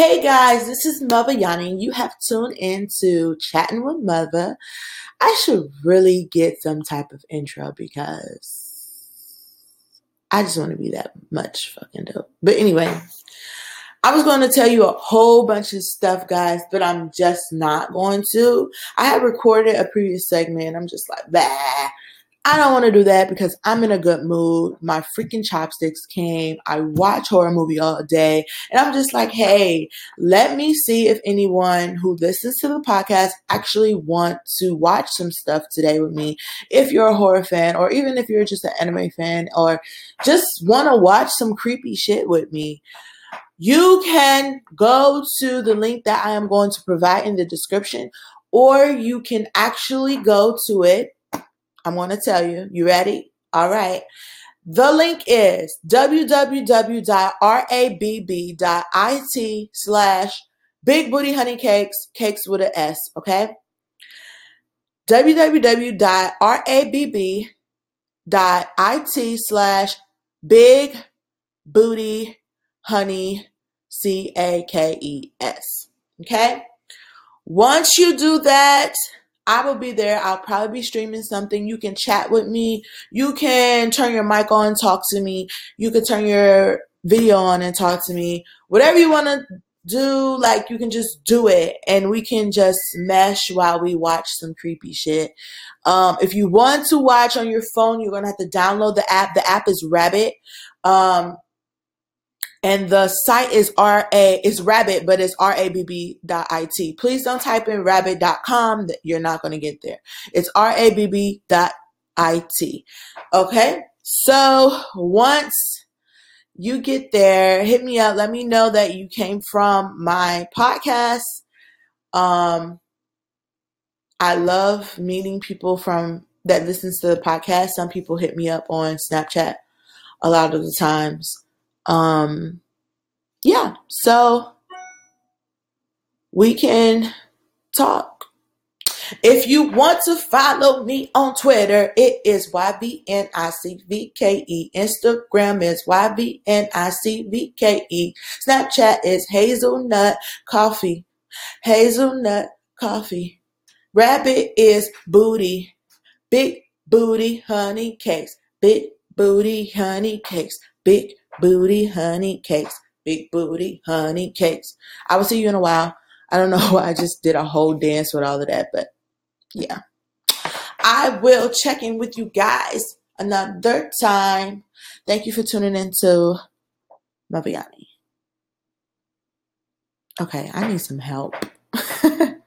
Hey guys, this is Mother Yanni. You have tuned into Chatting with Mother. I should really get some type of intro because I just want to be that much fucking dope. But anyway, I was going to tell you a whole bunch of stuff, guys, but I'm just not going to. I had recorded a previous segment. I'm just like, bah. I don't want to do that because I'm in a good mood. My freaking chopsticks came. I watch horror movie all day. And I'm just like, hey, let me see if anyone who listens to the podcast actually want to watch some stuff today with me. If you're a horror fan, or even if you're just an anime fan, or just want to watch some creepy shit with me. You can go to the link that I am going to provide in the description, or you can actually go to it I'm going to tell you. You ready? All right. The link is www.rabb.it slash big booty honey cakes, cakes with an S, okay? www.rabb.it slash big booty honey C A K E S, okay? Once you do that, I will be there. I'll probably be streaming something. You can chat with me. You can turn your mic on, talk to me. You can turn your video on and talk to me. Whatever you want to do, like you can just do it and we can just mesh while we watch some creepy shit. Um, if you want to watch on your phone, you're going to have to download the app. The app is Rabbit. Um, and the site is ra is rabbit but it's rabb.it please don't type in rabbit.com you're not going to get there. It's rabb.it okay? So once you get there hit me up. Let me know that you came from my podcast. Um i love meeting people from that listens to the podcast. Some people hit me up on snapchat a lot of the times um, yeah, so we can talk. If you want to follow me on Twitter, it is YBNICVKE. Instagram is YBNICVKE. Snapchat is Hazelnut Coffee. Hazelnut Coffee. Rabbit is booty. Big booty honey cakes. Big booty honey cakes. Big booty honey cakes. Big booty honey cakes. I will see you in a while. I don't know why I just did a whole dance with all of that, but yeah. I will check in with you guys another time. Thank you for tuning in to. Okay, I need some help.